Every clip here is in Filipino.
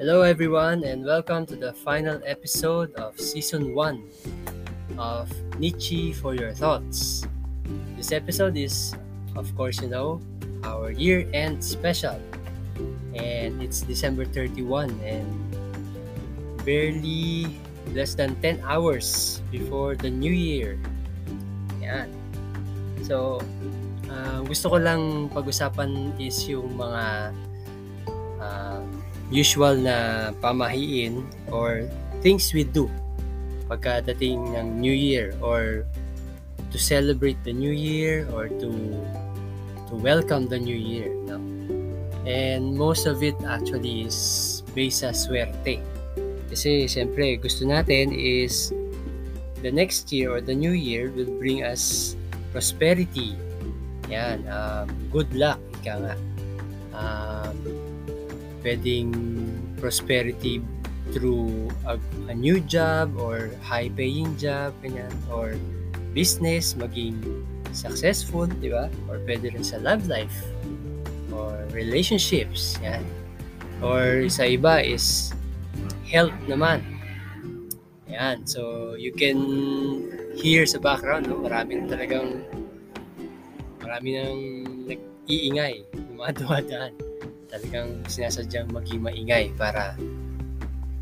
Hello, everyone, and welcome to the final episode of season 1 of Nietzsche for Your Thoughts. This episode is, of course, you know, our year end special, and it's December 31, and barely less than 10 hours before the new year. Yan. So, uh, gusto ko lang pag-usapan is yung mga uh, usual na pamahiin or things we do pagkadating ng New Year or to celebrate the New Year or to to welcome the New Year. No? And most of it actually is based sa swerte. Kasi siyempre gusto natin is the next year or the new year will bring us prosperity. Yan, um, good luck, ika nga. Um, pwedeng prosperity through a, a new job or high paying job ganyan or business maging successful di ba? Or pwede rin sa love life or relationships yan. Or sa iba is health naman. Yan so you can hear sa background no? Maraming talagang marami nang nag-iingay ng mga dumadaan talagang sinasadyang maging maingay para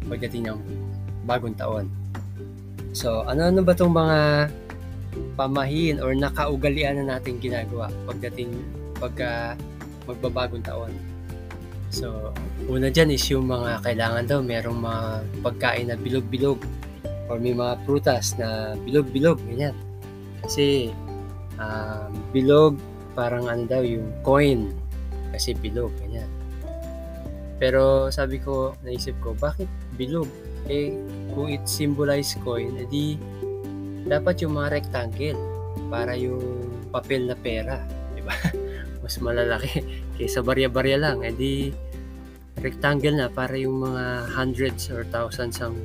pagdating ng bagong taon. So, ano-ano ba itong mga pamahiin or nakaugalian na natin ginagawa pagdating pagka magbabagong taon? So, una dyan is yung mga kailangan daw merong mga pagkain na bilog-bilog or may mga prutas na bilog-bilog, ganyan. Kasi, um, bilog, parang ano daw, yung coin. Kasi bilog, ganyan. Pero sabi ko, naisip ko, bakit bilog? Eh, kung it symbolize coin, edi dapat yung mga rectangle para yung papel na pera, di ba? Mas malalaki kaysa barya-barya lang. Edi rectangle na para yung mga hundreds or thousands ang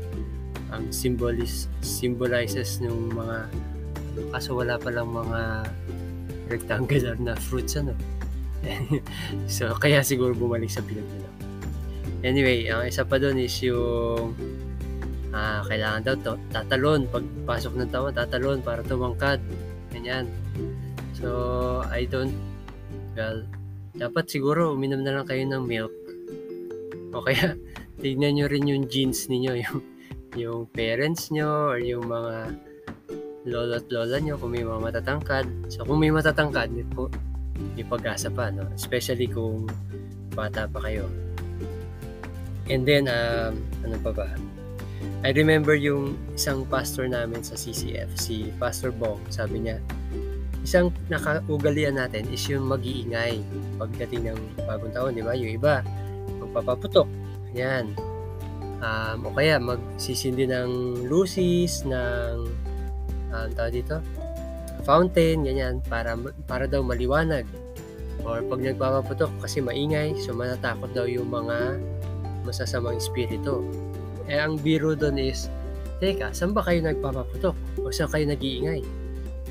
ang symbolis symbolizes ng mga kaso wala pa lang mga rectangular na fruits ano. so kaya siguro bumalik sa bilog nila. Anyway, ang isa pa doon is yung uh, kailangan daw to, tatalon pagpasok ng taon, tatalon para tumangkad. Ganyan. So, I don't well, dapat siguro uminom na lang kayo ng milk. O kaya tignan nyo rin yung genes ninyo, yung yung parents nyo or yung mga lolo at lola nyo kung may mga matatangkad. So, kung may matatangkad, may, may pag-asa pa, no? Especially kung bata pa kayo. And then, um, ano pa ba? I remember yung isang pastor namin sa CCF, si Pastor Bong, sabi niya, isang nakaugalian natin is yung mag-iingay pagdating ng bagong taon, di ba? Yung iba, magpapaputok. Yan. Um, o kaya magsisindi ng lucis, ng um, tawag dito, fountain, ganyan, para, para daw maliwanag. Or pag nagpapaputok kasi maingay, so matatakot daw yung mga masasamang espiritu. Eh, ang biro doon is, teka, saan ba kayo nagpapaputok? O saan kayo nag-iingay?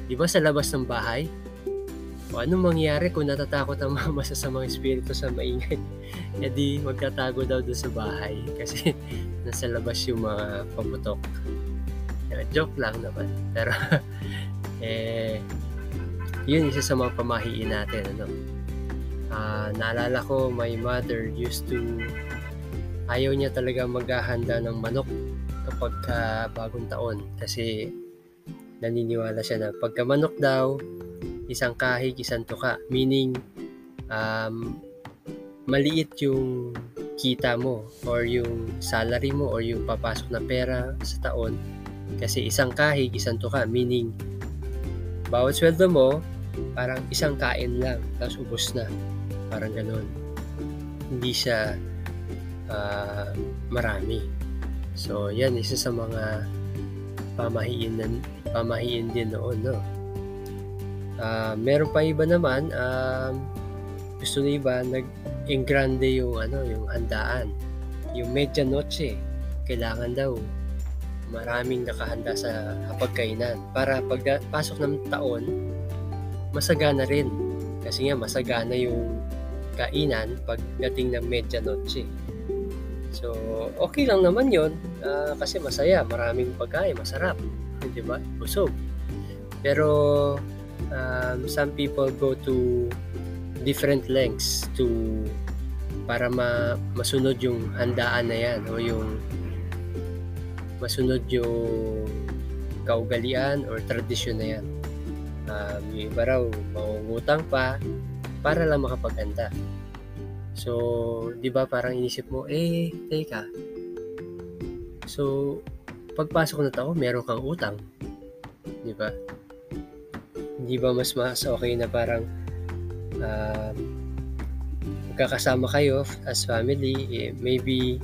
Di ba sa labas ng bahay? O anong mangyayari kung natatakot ang mga masasamang espiritu sa maingay? e di, magtatago daw doon sa bahay kasi nasa labas yung mga paputok. Yeah, joke lang naman. Pero, eh, yun isa sa mga pamahiin natin. Ano? Uh, naalala ko, my mother used to ayaw niya talaga maghahanda ng manok kapag uh, bagong taon. Kasi naniniwala siya na pagka manok daw isang kahig, isang tuka. Meaning um, maliit yung kita mo or yung salary mo or yung papasok na pera sa taon. Kasi isang kahig, isang tuka. Meaning bawat sweldo mo parang isang kain lang tapos ubos na. Parang ganun. Hindi siya uh, marami. So, yan, isa sa mga pamahiin, na, pamahiin din noon, no? Uh, meron pa iba naman, um, gusto na iba, nag-engrande yung, ano, yung handaan. Yung medianoche, kailangan daw maraming nakahanda sa hapagkainan para pagpasok ng taon, masagana rin. Kasi nga, masagana yung kainan pagdating ng medianoche. So, okay lang naman yon uh, kasi masaya, maraming pagkain, masarap, di ba? Busog. Pero um, some people go to different lengths to para ma masunod yung handaan na yan o yung masunod yung kaugalian or tradisyon na yan. Um, yung iba raw, mangungutang pa para lang makapaghanda. So, di ba parang inisip mo, eh, teka. So, pagpasok na tao, meron kang utang. Di ba? Hindi ba mas mas okay na parang uh, magkakasama kayo as family, eh, maybe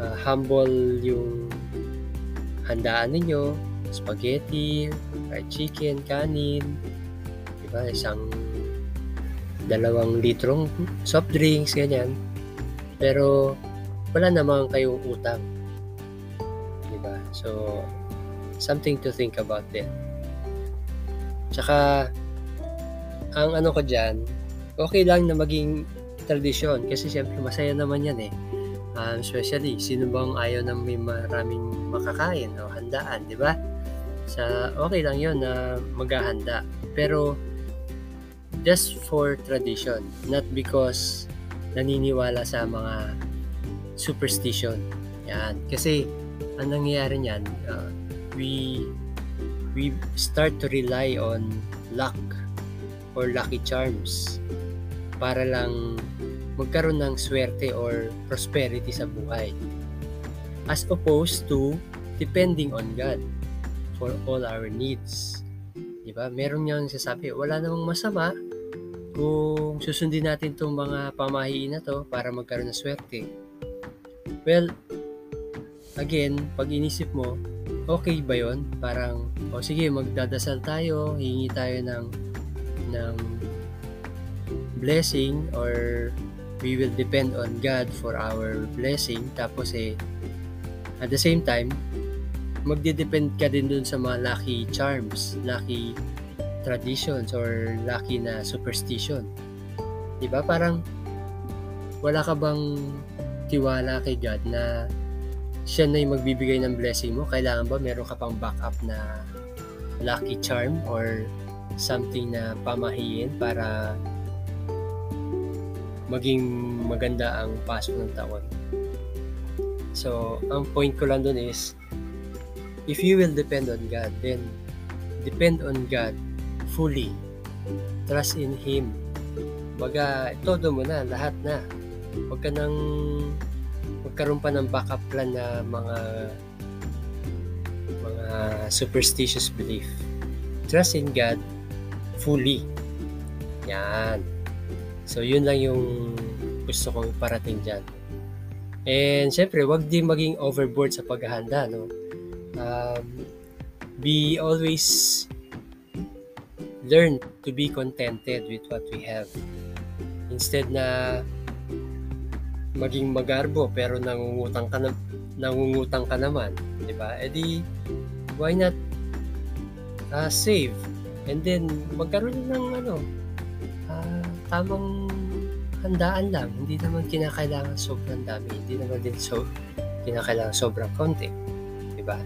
uh, humble yung handaan ninyo, spaghetti, fried chicken, kanin, diba, isang dalawang litrong soft drinks, ganyan. Pero, wala naman kayong utang. Diba? So, something to think about din. Tsaka, ang ano ko dyan, okay lang na maging tradisyon kasi syempre masaya naman yan eh. Um, especially, sino bang ayaw na may maraming makakain o handaan, di ba? Sa, okay lang yon na maghahanda. Pero, just for tradition, not because naniniwala sa mga superstition. Yan. Kasi, ang nangyayari niyan, uh, we we start to rely on luck or lucky charms para lang magkaroon ng swerte or prosperity sa buhay. As opposed to depending on God for all our needs. Di ba? Meron niyang sasabi, wala namang masama kung susundin natin itong mga pamahiin na to para magkaroon ng swerte. Well, again, pag inisip mo, okay ba yon? Parang, o oh, sige, magdadasal tayo, hingi tayo ng, ng blessing or we will depend on God for our blessing tapos eh at the same time magde-depend ka din dun sa mga lucky charms lucky traditions or lucky na superstition. Di ba parang wala ka bang tiwala kay God na siya na yung magbibigay ng blessing mo? Kailangan ba meron ka pang backup na lucky charm or something na pamahiin para maging maganda ang pasok ng taon. So, ang point ko lang dun is, if you will depend on God, then depend on God fully. Trust in Him. Baga, todo mo na, lahat na. Huwag ka nang magkaroon pa ng backup plan na mga mga superstitious belief. Trust in God fully. Yan. So, yun lang yung gusto kong parating dyan. And, syempre, wag din maging overboard sa paghahanda, no? Um, be always learn to be contented with what we have. Instead na maging magarbo pero nangungutang ka na, nangungutang ka naman, 'di ba? E di why not uh, save and then magkaroon ng ano uh, tamang handaan lang. Hindi naman kinakailangan sobrang dami. Hindi naman din so, kinakailangan sobrang konti. Diba?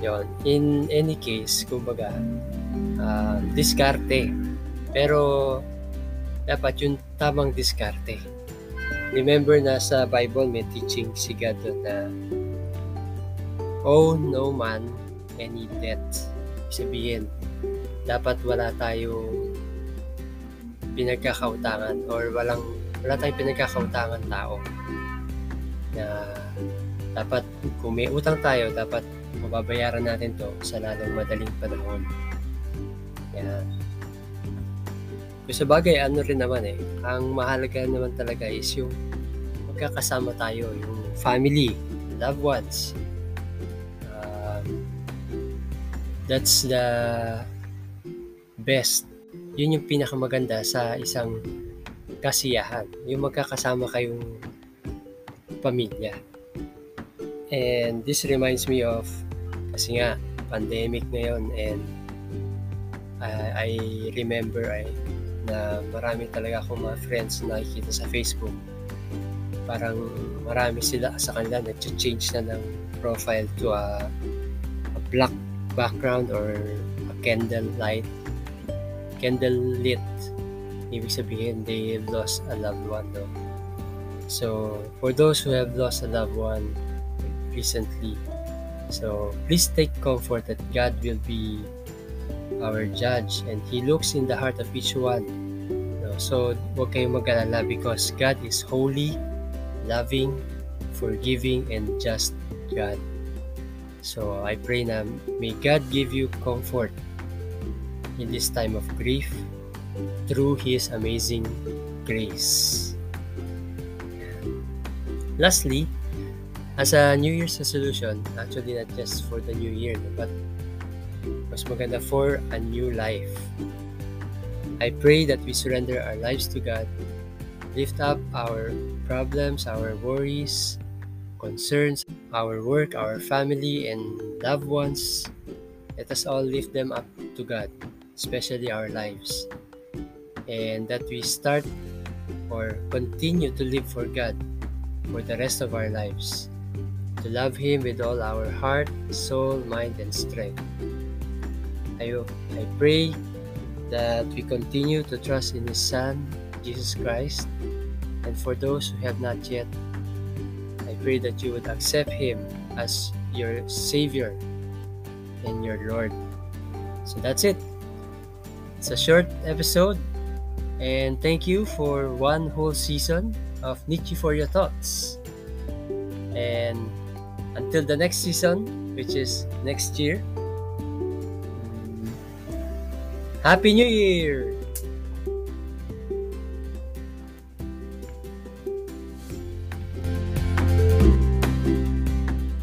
Yon. In any case, kumbaga, uh, diskarte. Pero, dapat yung tamang diskarte. Remember na sa Bible may teaching si God na owe no man any debt. Sabihin, dapat wala tayong pinagkakautangan or walang wala tayong pinagkakautangan tao na dapat kung may utang tayo dapat mababayaran natin to sa lalong madaling panahon yan kung sa bagay ano rin naman eh ang mahalaga naman talaga is yung magkakasama tayo yung family loved ones um, that's the best yun yung pinakamaganda sa isang kasiyahan. Yung magkakasama kayong pamilya. And this reminds me of, kasi nga, pandemic ngayon and uh, I remember I, na marami talaga akong mga friends na nakikita sa Facebook. parang marami sila sa kanila nag-change na ng profile to a, a black background or a candle light candle lit ibig sabihin they lost a loved one no? so for those who have lost a loved one recently so please take comfort that God will be our judge and He looks in the heart of each one so huwag kayong mag-alala because God is holy loving forgiving and just God so I pray na may God give you comfort in this time of grief through His amazing grace. Lastly, as a New Year's resolution, actually not just for the new year, but mas maganda for a new life. I pray that we surrender our lives to God, lift up our problems, our worries, concerns, our work, our family, and loved ones. Let us all lift them up to God, especially our lives. and that we start or continue to live for God for the rest of our lives, to love Him with all our heart, soul, mind, and strength. I, I pray that we continue to trust in His Son, Jesus Christ, and for those who have not yet, I pray that you would accept Him as your Savior and your Lord. So that's it. It's a short episode, And thank you for one whole season of Nietzsche for your thoughts. And until the next season, which is next year, Happy New Year!